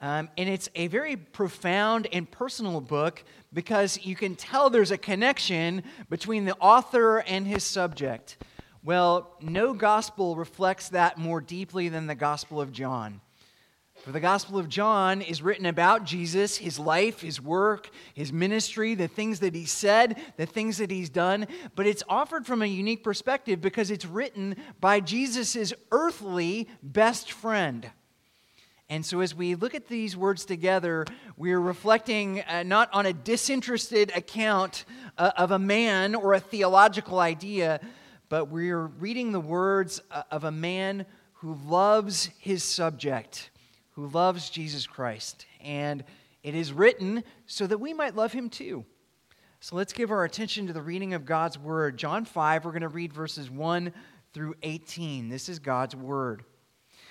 Um, and it's a very profound and personal book because you can tell there's a connection between the author and his subject. Well, no gospel reflects that more deeply than the Gospel of John. For the Gospel of John is written about Jesus, his life, his work, his ministry, the things that he said, the things that he's done, but it's offered from a unique perspective because it's written by Jesus' earthly best friend. And so, as we look at these words together, we're reflecting uh, not on a disinterested account uh, of a man or a theological idea, but we're reading the words uh, of a man who loves his subject who loves Jesus Christ. And it is written so that we might love him too. So let's give our attention to the reading of God's word. John 5, we're going to read verses 1 through 18. This is God's word.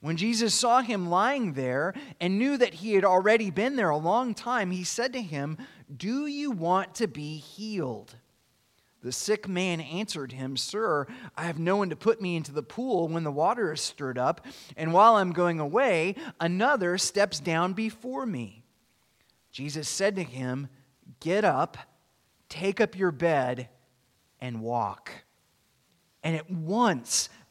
When Jesus saw him lying there and knew that he had already been there a long time, he said to him, Do you want to be healed? The sick man answered him, Sir, I have no one to put me into the pool when the water is stirred up, and while I'm going away, another steps down before me. Jesus said to him, Get up, take up your bed, and walk. And at once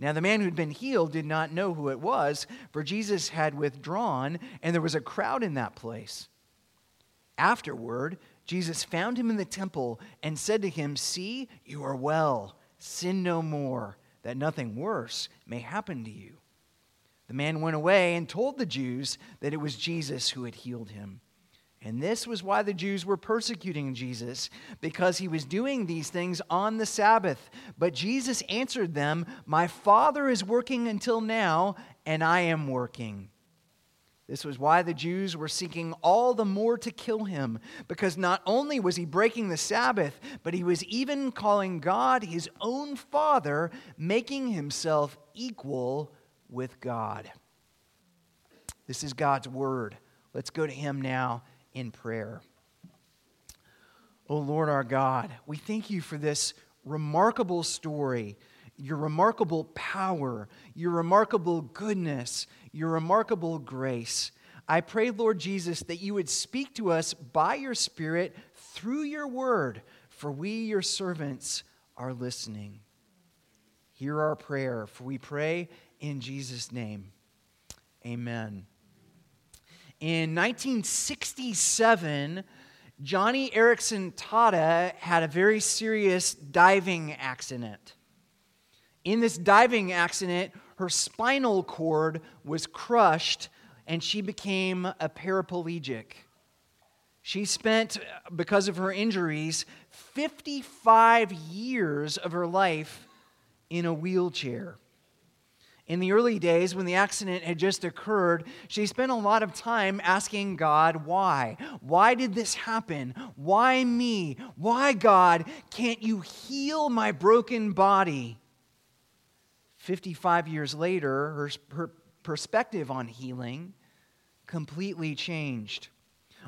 Now, the man who'd been healed did not know who it was, for Jesus had withdrawn, and there was a crowd in that place. Afterward, Jesus found him in the temple and said to him, See, you are well. Sin no more, that nothing worse may happen to you. The man went away and told the Jews that it was Jesus who had healed him. And this was why the Jews were persecuting Jesus, because he was doing these things on the Sabbath. But Jesus answered them, My Father is working until now, and I am working. This was why the Jews were seeking all the more to kill him, because not only was he breaking the Sabbath, but he was even calling God his own Father, making himself equal with God. This is God's word. Let's go to him now in prayer. O oh Lord our God, we thank you for this remarkable story, your remarkable power, your remarkable goodness, your remarkable grace. I pray, Lord Jesus, that you would speak to us by your Spirit through your word, for we, your servants, are listening. Hear our prayer, for we pray in Jesus' name. Amen. In 1967, Joni Eareckson Tada had a very serious diving accident. In this diving accident, her spinal cord was crushed and she became a paraplegic. She spent, because of her injuries, 55 years of her life in a wheelchair. In the early days, when the accident had just occurred, she spent a lot of time asking God, why? Why did this happen? Why me? Why, God, can't you heal my broken body? 55 years later, her, her perspective on healing completely changed.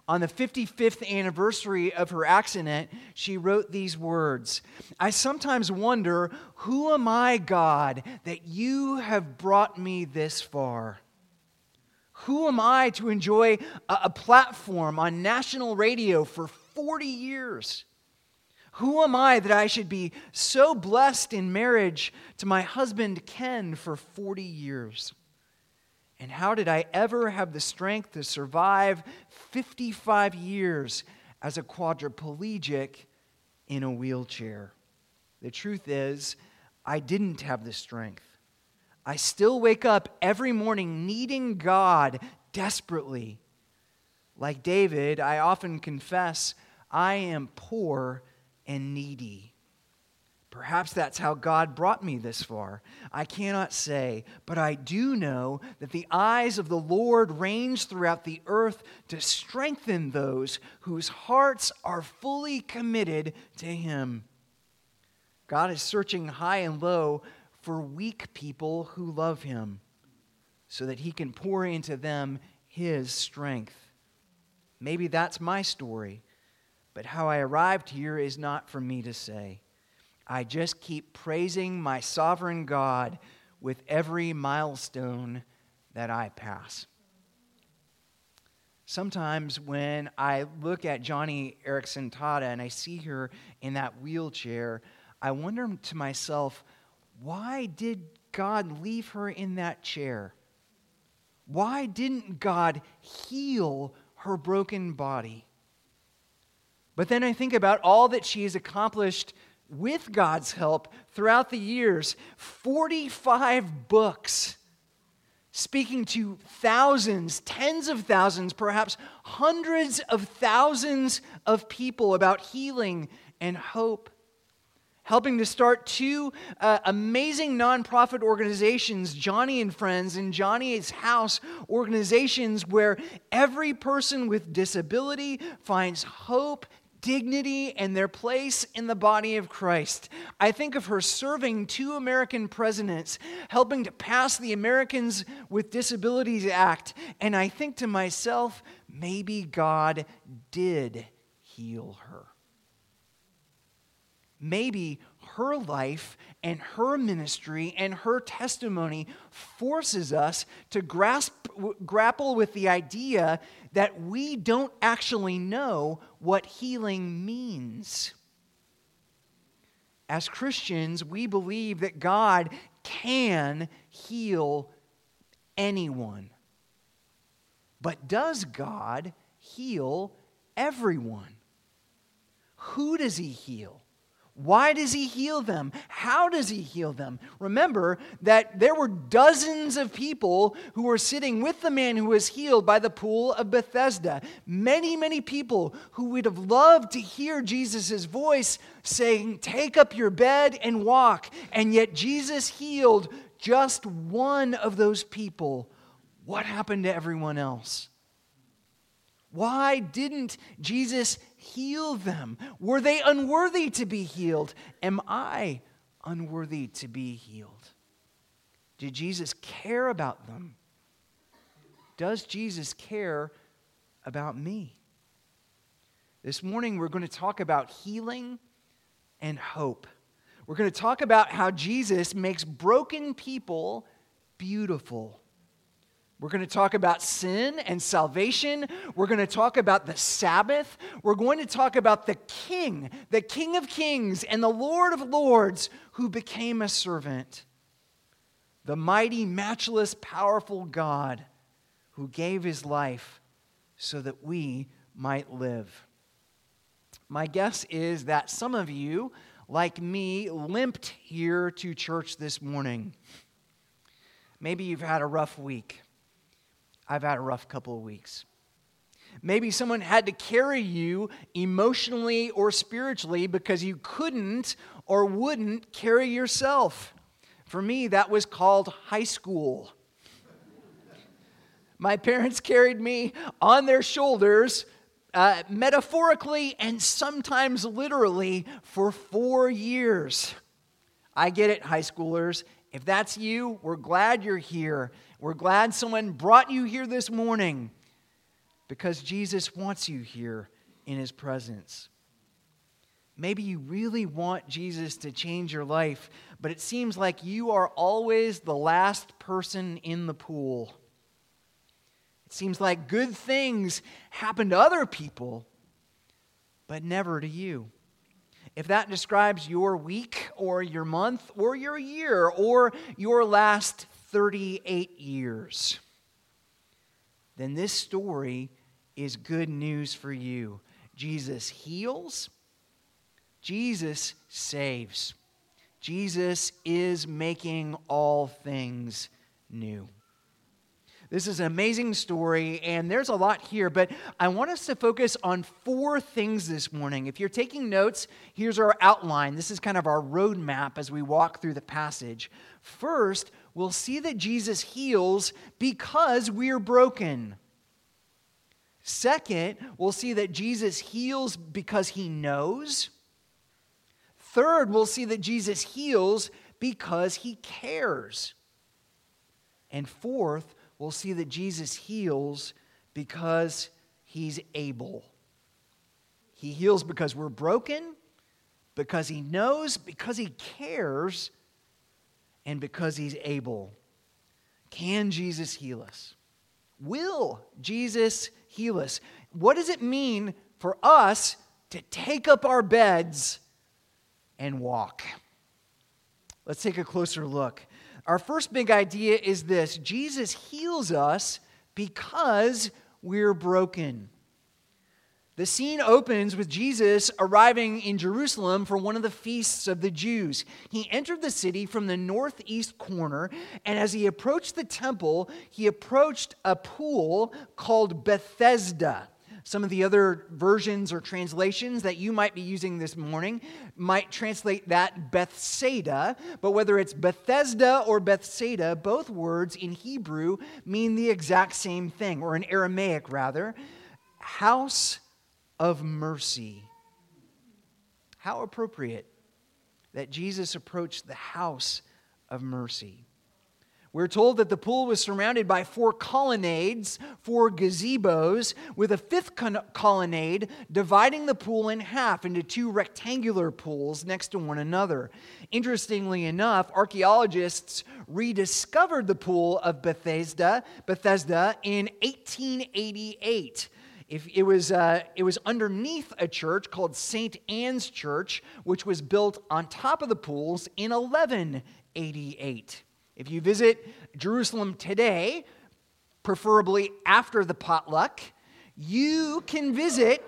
On the 55th anniversary of her accident, she wrote these words I sometimes wonder, who am I, God, that you have brought me this far? Who am I to enjoy a, platform on national radio for 40 years? Who am I that I should be so blessed in marriage to my husband Ken for 40 years? And how did I ever have the strength to survive 55 years as a quadriplegic in a wheelchair. The truth is, I didn't have the strength. I still wake up every morning needing God desperately. Like David, I often confess I am poor and needy. Perhaps that's how God brought me this far. I cannot say, but I do know that the eyes of the Lord range throughout the earth to strengthen those whose hearts are fully committed to Him. God is searching high and low for weak people who love Him so that He can pour into them His strength. Maybe that's my story, but how I arrived here is not for me to say. I just keep praising my sovereign God with every milestone that I pass. Sometimes when I look at Joni Eareckson Tada and I see her in that wheelchair, I wonder to myself, why did God leave her in that chair? Why didn't God heal her broken body? But then I think about all that she has accomplished with God's help throughout the years 45 books speaking to thousands, tens of thousands, perhaps hundreds of thousands of people about healing and hope. Helping to start two uh, amazing nonprofit organizations, Joni and Friends and Joni's House organizations, where every person with disability finds hope dignity and their place in the body of Christ. I think of her serving two American presidents, helping to pass the Americans with Disabilities Act, and I think to myself, maybe God did heal her. Maybe her life and her ministry and her testimony forces us to grasp, grapple with the idea that we don't actually know what healing means. As Christians, we believe that God can heal anyone. But does God heal everyone? Who does he heal? Why does he heal them? How does he heal them? Remember that there were dozens of people who were sitting with the man who was healed by the pool of Bethesda. Many, many people who would have loved to hear Jesus' voice saying, Take up your bed and walk. And yet Jesus healed just one of those people. What happened to everyone else? Why didn't Jesus heal them? Were they unworthy to be healed? Am I unworthy to be healed? Did Jesus care about them? Does Jesus care about me? This morning, we're going to talk about healing and hope. We're going to talk about how Jesus makes broken people beautiful. We're going to talk about sin and salvation. We're going to talk about the Sabbath. We're going to talk about the King, the King of Kings and the Lord of Lords who became a servant. The mighty, matchless, powerful God who gave his life so that we might live. My guess is that some of you, like me, limped here to church this morning. Maybe you've had a rough week. I've had a rough couple of weeks. Maybe someone had to carry you emotionally or spiritually because you couldn't or wouldn't carry yourself. For me, that was called high school. My parents carried me on their shoulders, uh, metaphorically and sometimes literally, for four years. I get it, high schoolers. If that's you, we're glad you're here. We're glad someone brought you here this morning because Jesus wants you here in his presence. Maybe you really want Jesus to change your life, but it seems like you are always the last person in the pool. It seems like good things happen to other people, but never to you. If that describes your week or your month or your year or your last 38 years, then this story is good news for you. Jesus heals, Jesus saves. Jesus is making all things new. This is an amazing story, and there's a lot here, but I want us to focus on four things this morning. If you're taking notes, here's our outline. This is kind of our roadmap as we walk through the passage. First, we'll see that Jesus heals because we're broken. Second, we'll see that Jesus heals because he knows. Third, we'll see that Jesus heals because he cares. And fourth, we'll see that Jesus heals because he's able. He heals because we're broken, because he knows, because he cares, and because he's able. Can Jesus heal us? Will Jesus heal us? What does it mean for us to take up our beds and walk? Let's take a closer look. Our first big idea is this Jesus heals us because we're broken. The scene opens with Jesus arriving in Jerusalem for one of the feasts of the Jews. He entered the city from the northeast corner, and as he approached the temple, he approached a pool called Bethesda. Some of the other versions or translations that you might be using this morning might translate that Bethsaida, but whether it's Bethesda or Bethsaida, both words in Hebrew mean the exact same thing, or in Aramaic rather house of mercy. How appropriate that Jesus approached the house of mercy. We're told that the pool was surrounded by four colonnades, four gazebos, with a fifth colonnade dividing the pool in half into two rectangular pools next to one another. Interestingly enough, archaeologists rediscovered the pool of Bethesda, Bethesda in 1888. If it, was, uh, it was underneath a church called St. Anne's Church, which was built on top of the pools in 1188. If you visit Jerusalem today, preferably after the potluck, you can visit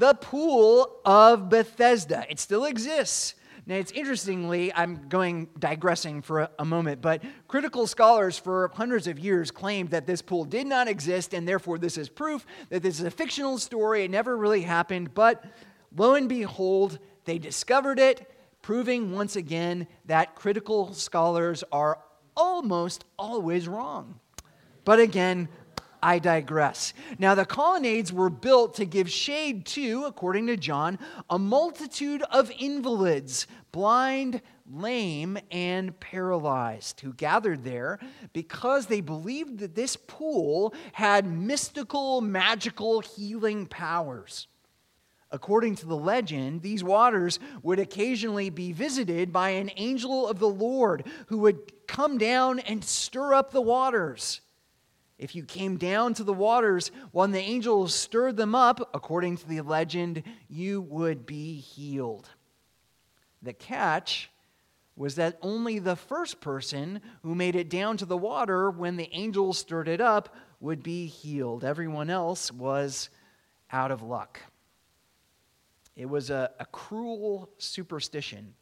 the pool of Bethesda. It still exists. Now, it's interestingly, I'm going digressing for a, a, moment, but critical scholars for hundreds of years claimed that this pool did not exist, and therefore this is proof that this is a fictional story. It never really happened, but lo and behold, they discovered it proving once again that critical scholars are almost always wrong. But again, I digress. Now, the colonnades were built to give shade to, according to John, a multitude of invalids, blind, lame, and paralyzed, who gathered there because they believed that this pool had mystical, magical healing powers. According to the legend, these waters would occasionally be visited by an angel of the Lord who would come down and stir up the waters. If you came down to the waters when the angels stirred them up, according to the legend, you would be healed. The catch was that only the first person who made it down to the water when the angels stirred it up would be healed. Everyone else was out of luck. It was a, a cruel superstition,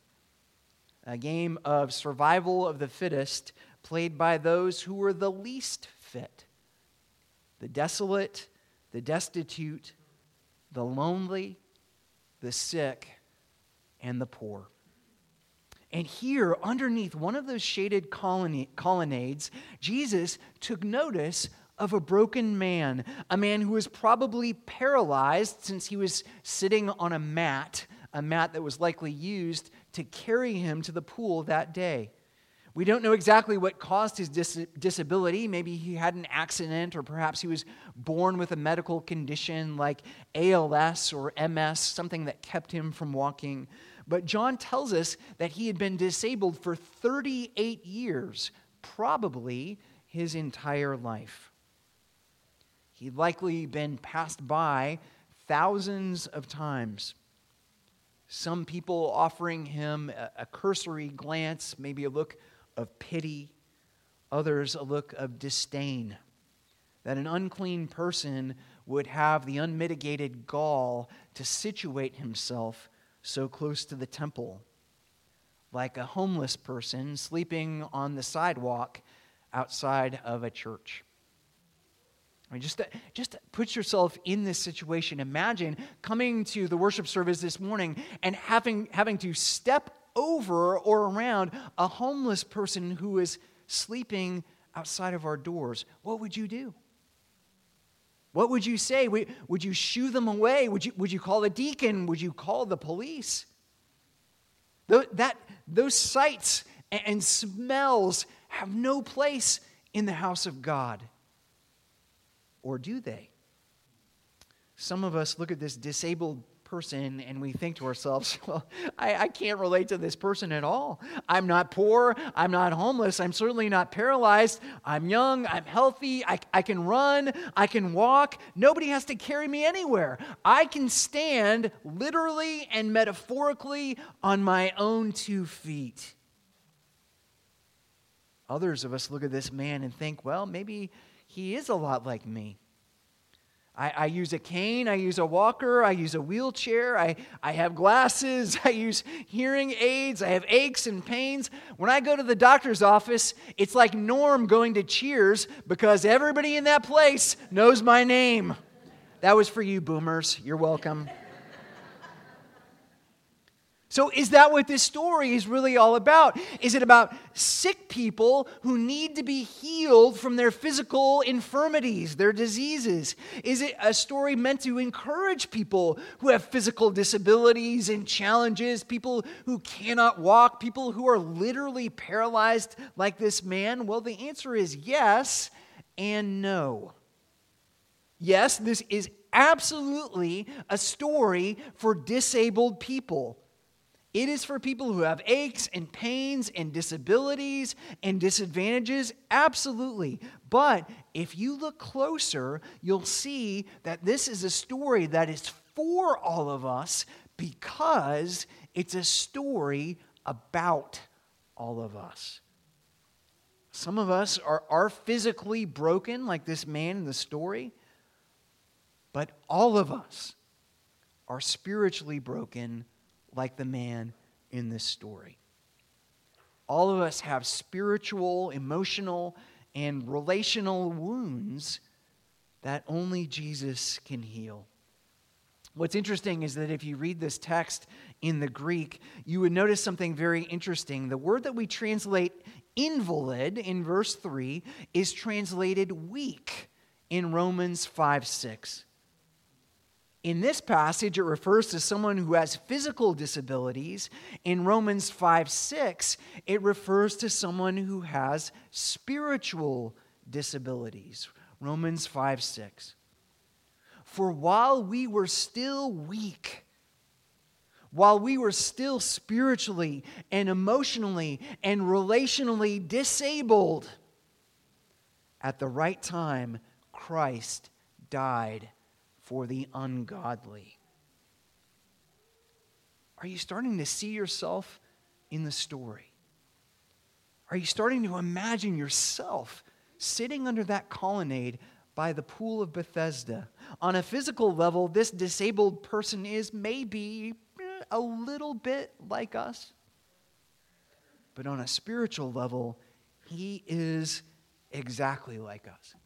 a game of survival of the fittest played by those who were the least fit the desolate, the destitute, the lonely, the sick, and the poor. And here, underneath one of those shaded colonnades, Jesus took notice of a broken man, a man who was probably paralyzed since he was sitting on a mat, a mat that was likely used to carry him to the pool that day. We don't know exactly what caused his dis- disability. Maybe he had an accident, or perhaps he was born with a medical condition like ALS or MS, something that kept him from walking. But John tells us that he had been disabled for 38 years, probably his entire life. He'd likely been passed by thousands of times. Some people offering him a, cursory glance, maybe a look of pity, others a look of disdain. That an unclean person would have the unmitigated gall to situate himself so close to the temple, like a homeless person sleeping on the sidewalk outside of a church. I mean, just, just put yourself in this situation. Imagine coming to the worship service this morning and having, having to step over or around a homeless person who is sleeping outside of our doors. What would you do? What would you say? Would you shoo them away? Would you, would you call a deacon? Would you call the police? That, those sights and smells have no place in the house of God. Or do they? Some of us look at this disabled person and we think to ourselves, well, I, I, can't relate to this person at all. I'm not poor. I'm not homeless. I'm certainly not paralyzed. I'm young. I'm healthy. I, I can run. I can walk. Nobody has to carry me anywhere. I can stand literally and metaphorically on my own two feet. Others of us look at this man and think, well, maybe he is a lot like me. I, I, use a cane, I use a walker, I use a wheelchair, I, I have glasses, I use hearing aids, I have aches and pains. When I go to the doctor's office, it's like Norm going to Cheers because everybody in that place knows my name. That was for you, boomers. You're welcome. So, is that what this story is really all about? Is it about sick people who need to be healed from their physical infirmities, their diseases? Is it a story meant to encourage people who have physical disabilities and challenges, people who cannot walk, people who are literally paralyzed like this man? Well, the answer is yes and no. Yes, this is absolutely a story for disabled people. It is for people who have aches and pains and disabilities and disadvantages, absolutely. But if you look closer, you'll see that this is a story that is for all of us because it's a story about all of us. Some of us are, are physically broken, like this man in the story, but all of us are spiritually broken like the man in this story. All of us have spiritual, emotional, and relational wounds that only Jesus can heal. What's interesting is that if you read this text in the Greek, you would notice something very interesting. The word that we translate invalid in verse 3 is translated weak in Romans 5 6. In this passage, it refers to someone who has physical disabilities. In Romans 5 6, it refers to someone who has spiritual disabilities. Romans 5 6. For while we were still weak, while we were still spiritually and emotionally and relationally disabled, at the right time, Christ died for the ungodly. Are you starting to see yourself in the story? Are you starting to imagine yourself sitting under that colonnade by the pool of Bethesda? On a physical level, this disabled person is maybe eh, a little bit like us. But on a spiritual level, he is exactly like us.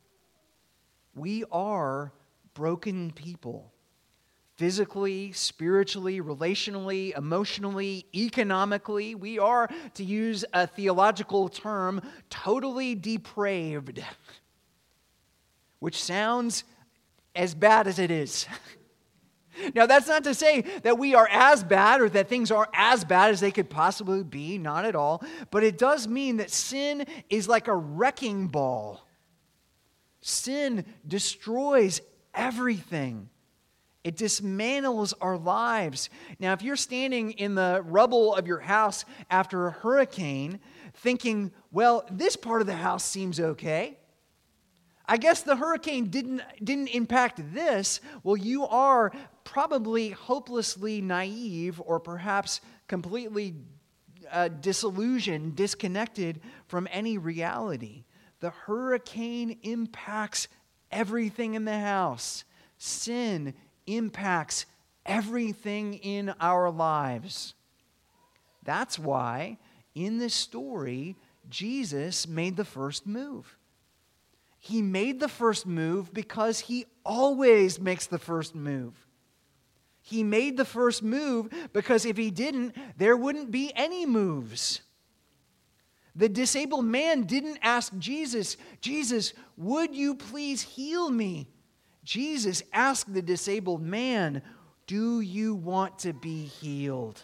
We are broken people physically, spiritually, relationally, emotionally, economically. We are, to use a theological term, totally depraved, which sounds as bad as it is. Now, that's not to say that we are as bad or that things are as bad as they could possibly be, not at all. But it does mean that sin is like a wrecking ball. Sin destroys everything. It dismantles our lives. Now, if you're standing in the rubble of your house after a hurricane, thinking, well, this part of the house seems okay. I guess the hurricane didn't, didn't impact this. Well, you are probably hopelessly naive or perhaps completely uh, disillusioned, disconnected from any reality. The hurricane impacts everything in the house. Sin impacts everything in our lives. That's why in this story, Jesus made the first move. He made the first move because he always makes the first move. He made the first move because if he didn't, there wouldn't be any moves. The disabled man didn't ask Jesus, Jesus, would you please heal me? Jesus asked the disabled man, Do you want to be healed?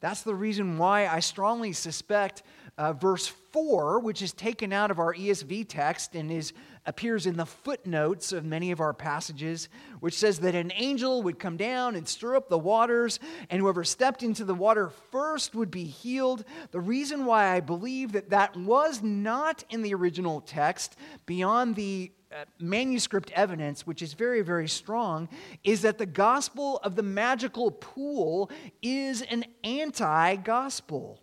That's the reason why I strongly suspect uh, verse 4, which is taken out of our ESV text and is, appears in the footnotes of many of our passages, which says that an angel would come down and stir up the waters, and whoever stepped into the water first would be healed. The reason why I believe that that was not in the original text, beyond the uh, manuscript evidence, which is very, very strong, is that the gospel of the magical pool is an anti gospel.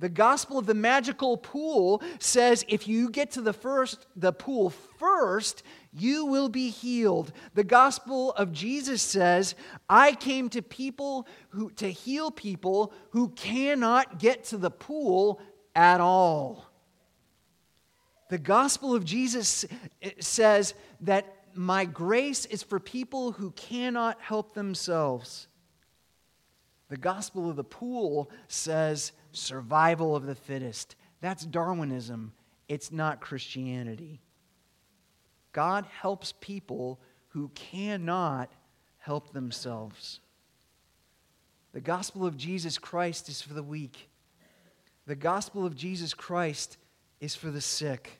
The gospel of the magical pool says if you get to the first the pool first, you will be healed. The gospel of Jesus says, I came to people who to heal people who cannot get to the pool at all. The gospel of Jesus eh, says that my grace is for people who cannot help themselves. The gospel of the pool says survival of the fittest. That's Darwinism, it's not Christianity. God helps people who cannot help themselves. The gospel of Jesus Christ is for the weak. The gospel of Jesus Christ is for the sick.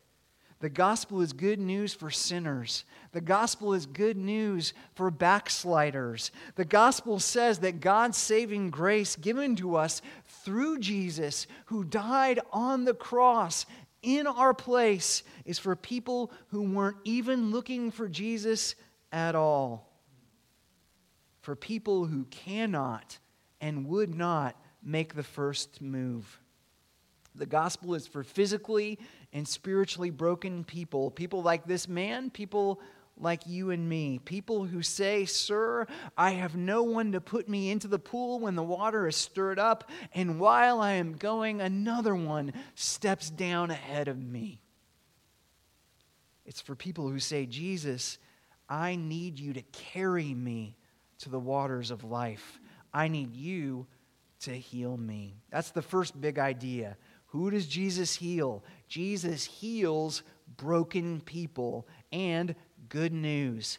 The gospel is good news for sinners. The gospel is good news for backsliders. The gospel says that God's saving grace given to us through Jesus, who died on the cross in our place, is for people who weren't even looking for Jesus at all. For people who cannot and would not make the first move. The gospel is for physically and spiritually broken people, people like this man, people like you and me, people who say, Sir, I have no one to put me into the pool when the water is stirred up, and while I am going, another one steps down ahead of me. It's for people who say, Jesus, I need you to carry me to the waters of life. I need you to heal me. That's the first big idea. Who does Jesus heal? Jesus heals broken people. And good news,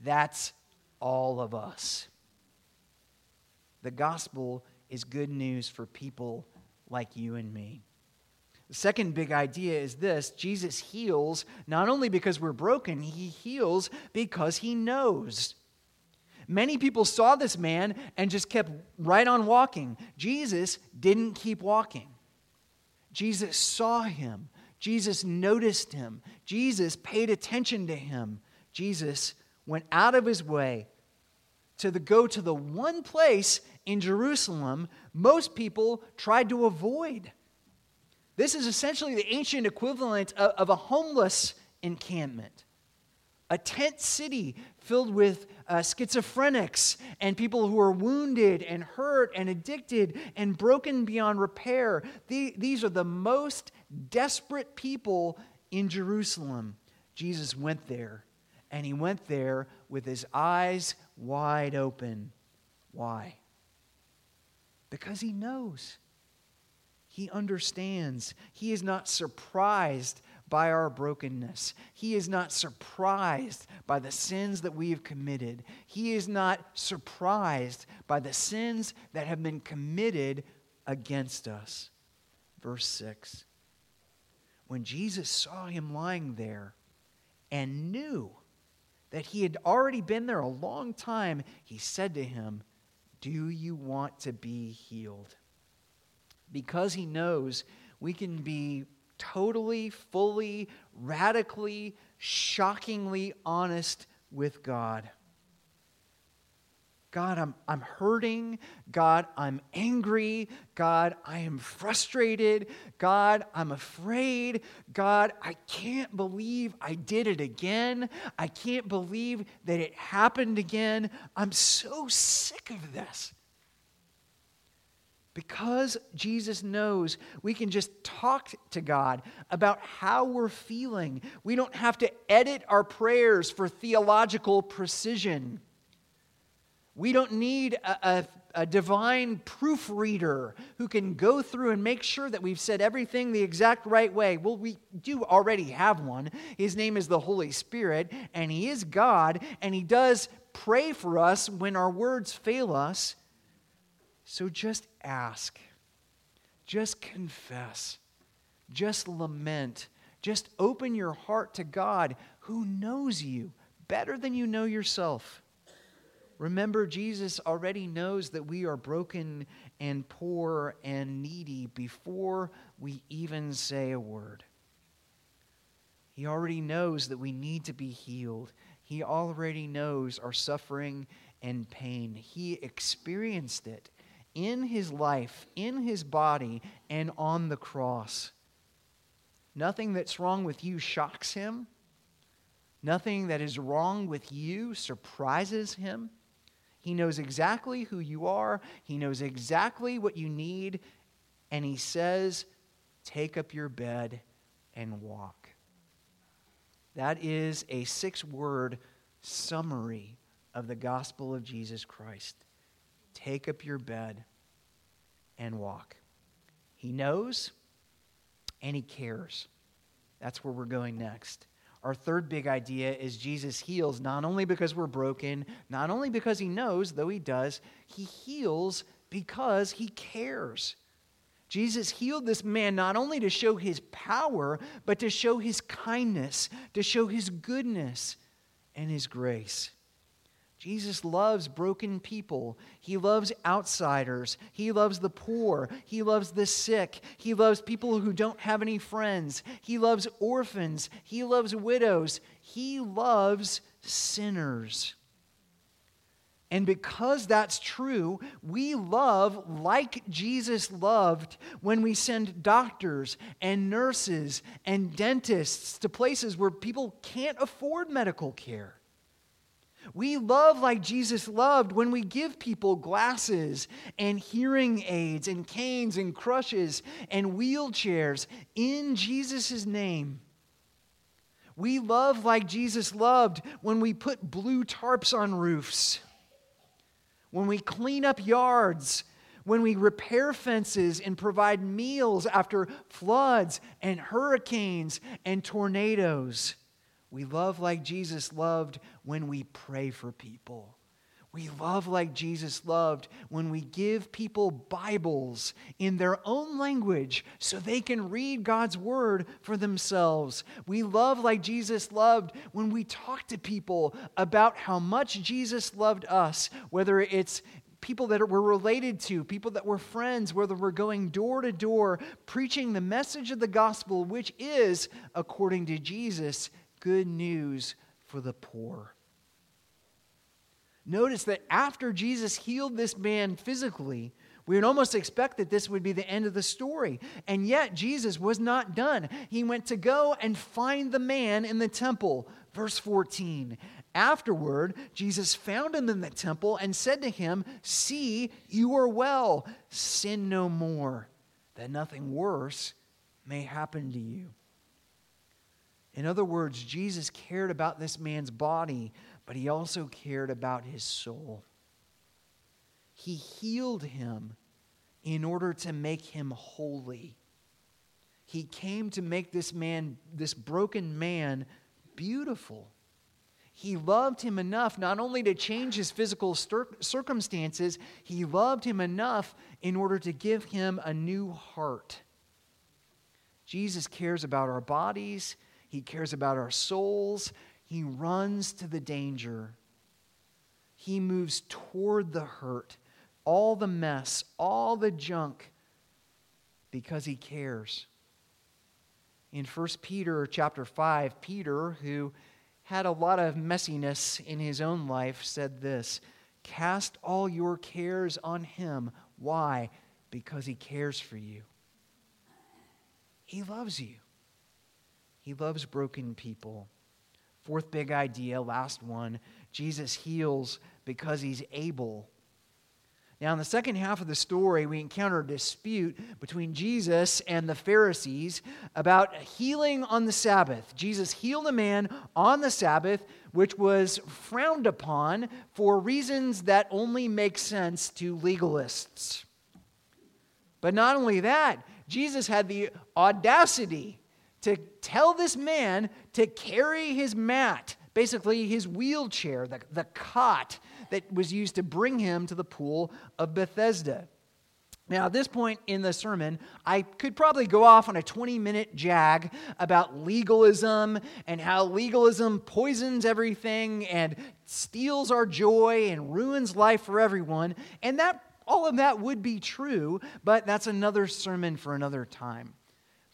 that's all of us. The gospel is good news for people like you and me. The second big idea is this Jesus heals not only because we're broken, he heals because he knows. Many people saw this man and just kept right on walking. Jesus didn't keep walking. Jesus saw him. Jesus noticed him. Jesus paid attention to him. Jesus went out of his way to the, go to the one place in Jerusalem most people tried to avoid. This is essentially the ancient equivalent of, of a homeless encampment a tent city filled with uh, schizophrenics and people who are wounded and hurt and addicted and broken beyond repair. The, these are the most desperate people in Jerusalem. Jesus went there, and he went there with his eyes wide open. Why? Because he knows. He understands. He is not surprised by our brokenness. He is not surprised by the sins that we have committed. He is not surprised by the sins that have been committed against us. Verse 6 When Jesus saw him lying there and knew that he had already been there a long time, he said to him, Do you want to be healed? Because he knows we can be totally, fully, radically, shockingly honest with God. God, I'm, I'm hurting. God, I'm angry. God, I am frustrated. God, I'm afraid. God, I can't believe I did it again. I can't believe that it happened again. I'm so sick of this. Because Jesus knows we can just talk to God about how we're feeling. We don't have to edit our prayers for theological precision. We don't need a, a, a, divine proofreader who can go through and make sure that we've said everything the exact right way. Well, we do already have one. His name is the Holy Spirit, and He is God, and He does pray for us when our words fail us. So just ask, just confess, just lament, just open your heart to God who knows you better than you know yourself. Remember, Jesus already knows that we are broken and poor and needy before we even say a word. He already knows that we need to be healed. He already knows our suffering and pain. He experienced it in his life, in his body, and on the cross. Nothing that's wrong with you shocks him. Nothing that is wrong with you surprises him. He knows exactly who you are, He knows exactly what you need, and He says, Take up your bed and walk. That is a six word summary of the gospel of Jesus Christ. Take up your bed and walk. He knows and He cares. That's where we're going next. Our third big idea is Jesus heals not only because we're broken, not only because he knows, though he does, he heals because he cares. Jesus healed this man not only to show his power, but to show his kindness, to show his goodness and his grace. Jesus loves broken people. He loves outsiders. He loves the poor. He loves the sick. He loves people who don't have any friends. He loves orphans. He loves widows. He loves sinners. And because that's true, we love like Jesus loved when we send doctors and nurses and dentists to places where people can't afford medical care. We love like Jesus loved when we give people glasses and hearing aids and canes and crutches and wheelchairs in Jesus' name. We love like Jesus loved when we put blue tarps on roofs, when we clean up yards, when we repair fences and provide meals after floods and hurricanes and tornadoes. We love like Jesus loved when we pray for people. We love like Jesus loved when we give people Bibles in their own language so they can read God's word for themselves. We love like Jesus loved when we talk to people about how much Jesus loved us, whether it's people that we're related to, people that we're friends, whether we're going door to door preaching the message of the gospel, which is, according to Jesus, good news for the poor. Notice that after Jesus healed this man physically, we would almost expect that this would be the end of the story. And yet, Jesus was not done. He went to go and find the man in the temple. Verse 14. Afterward, Jesus found him in the temple and said to him, See, you are well. Sin no more, that nothing worse may happen to you. In other words, Jesus cared about this man's body, but he also cared about his soul. He healed him in order to make him holy. He came to make this man, this broken man, beautiful. He loved him enough not only to change his physical circumstances, he loved him enough in order to give him a new heart. Jesus cares about our bodies, he cares about our souls. He runs to the danger. He moves toward the hurt, all the mess, all the junk, because he cares. In 1 Peter chapter 5, Peter, who had a lot of messiness in his own life, said this Cast all your cares on him. Why? Because he cares for you. He loves you. He loves broken people. Fourth big idea, last one Jesus heals because he's able. Now, in the second half of the story, we encounter a dispute between Jesus and the Pharisees about healing on the Sabbath. Jesus healed a man on the Sabbath, which was frowned upon for reasons that only make sense to legalists. But not only that, Jesus had the audacity to tell this man to carry his mat, basically his wheelchair, the, the cot that was used to bring him to the pool of Bethesda. Now, at this point in the sermon, I could probably go off on a 20 minute jag about legalism and how legalism poisons everything and steals our joy and ruins life for everyone. And that all of that would be true, but that's another sermon for another time.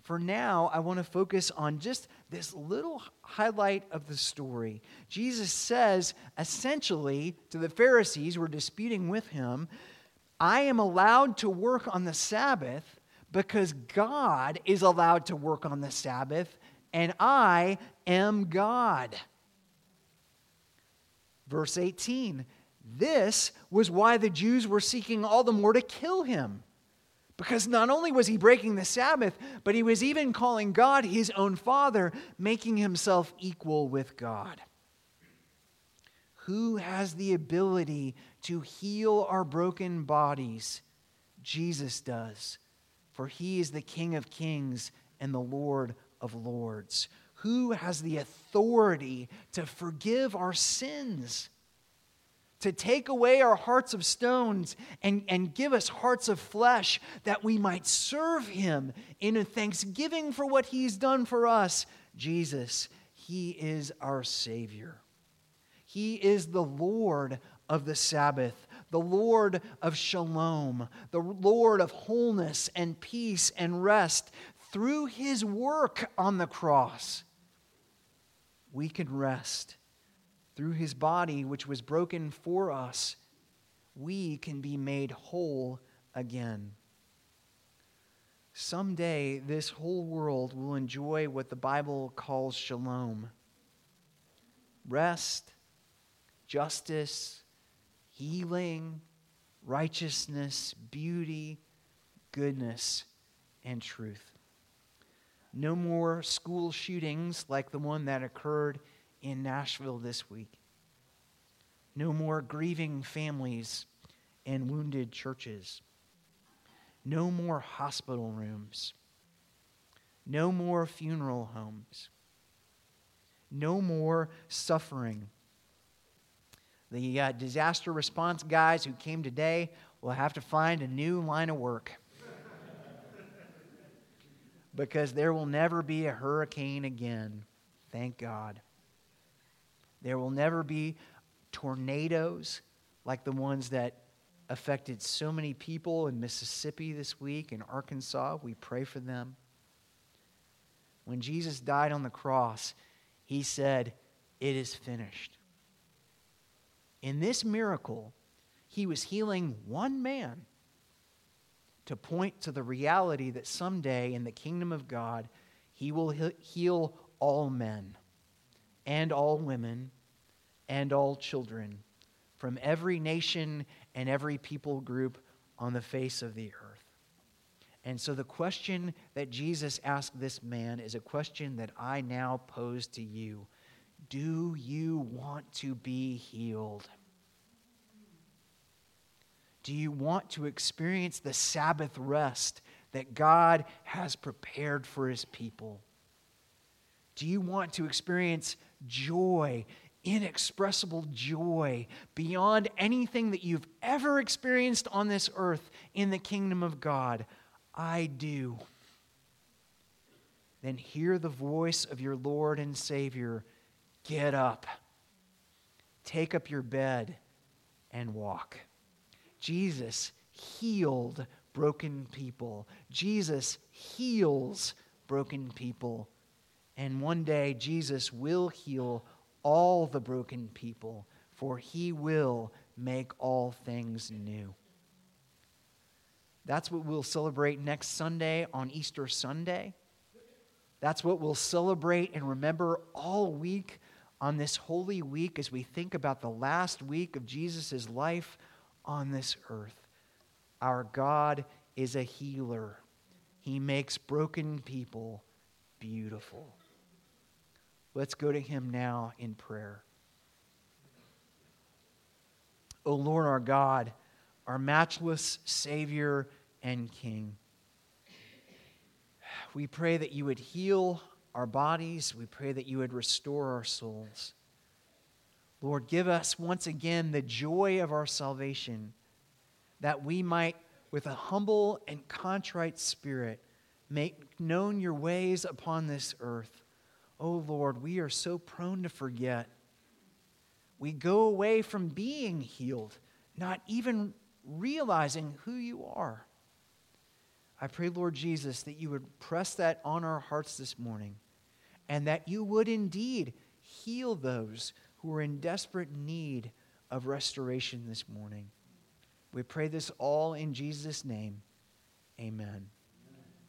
For now, I want to focus on just this little highlight of the story. Jesus says essentially to the Pharisees who are disputing with him, I am allowed to work on the Sabbath because God is allowed to work on the Sabbath, and I am God. Verse 18 This was why the Jews were seeking all the more to kill him. Because not only was he breaking the Sabbath, but he was even calling God his own Father, making himself equal with God. Who has the ability to heal our broken bodies? Jesus does, for he is the King of kings and the Lord of lords. Who has the authority to forgive our sins? To take away our hearts of stones and, and give us hearts of flesh that we might serve him in a thanksgiving for what he's done for us. Jesus, he is our Savior. He is the Lord of the Sabbath, the Lord of shalom, the Lord of wholeness and peace and rest. Through his work on the cross, we can rest through his body, which was broken for us, we can be made whole again. Someday, this whole world will enjoy what the Bible calls shalom rest, justice, healing, righteousness, beauty, goodness, and truth. No more school shootings like the one that occurred in Nashville this week. No more grieving families and wounded churches. No more hospital rooms. No more funeral homes. No more suffering. The uh, disaster response guys who came today will have to find a new line of work. because there will never be a hurricane again. Thank God. There will never be tornadoes like the ones that affected so many people in Mississippi this week, in Arkansas. We pray for them. When Jesus died on the cross, he said, It is finished. In this miracle, he was healing one man to point to the reality that someday in the kingdom of God, he will heal all men and all women and all children from every nation and every people group on the face of the earth. And so the question that Jesus asked this man is a question that I now pose to you Do you want to be healed? Do you want to experience the Sabbath rest that God has prepared for his people? Do you want to experience joy, inexpressible joy beyond anything that you've ever experienced on this earth in the kingdom of God? I do. Then hear the voice of your Lord and Savior. Get up, take up your bed, and walk. Jesus healed broken people. Jesus heals broken people. And one day, Jesus will heal all the broken people, for he will make all things new. That's what we'll celebrate next Sunday on Easter Sunday. That's what we'll celebrate and remember all week on this holy week as we think about the last week of Jesus' life on this earth. Our God is a healer, He makes broken people beautiful. Let's go to Him now in prayer. O Lord our God, our matchless Savior and King. We pray that you would heal our bodies. We pray that you would restore our souls. Lord, give us once again the joy of our salvation, that we might, with a humble and contrite spirit, make known your ways upon this earth. Oh Lord, we are so prone to forget. We go away from being healed, not even realizing who you are. I pray, Lord Jesus, that you would press that on our hearts this morning and that you would indeed heal those who are in desperate need of restoration this morning. We pray this all in Jesus' name. Amen.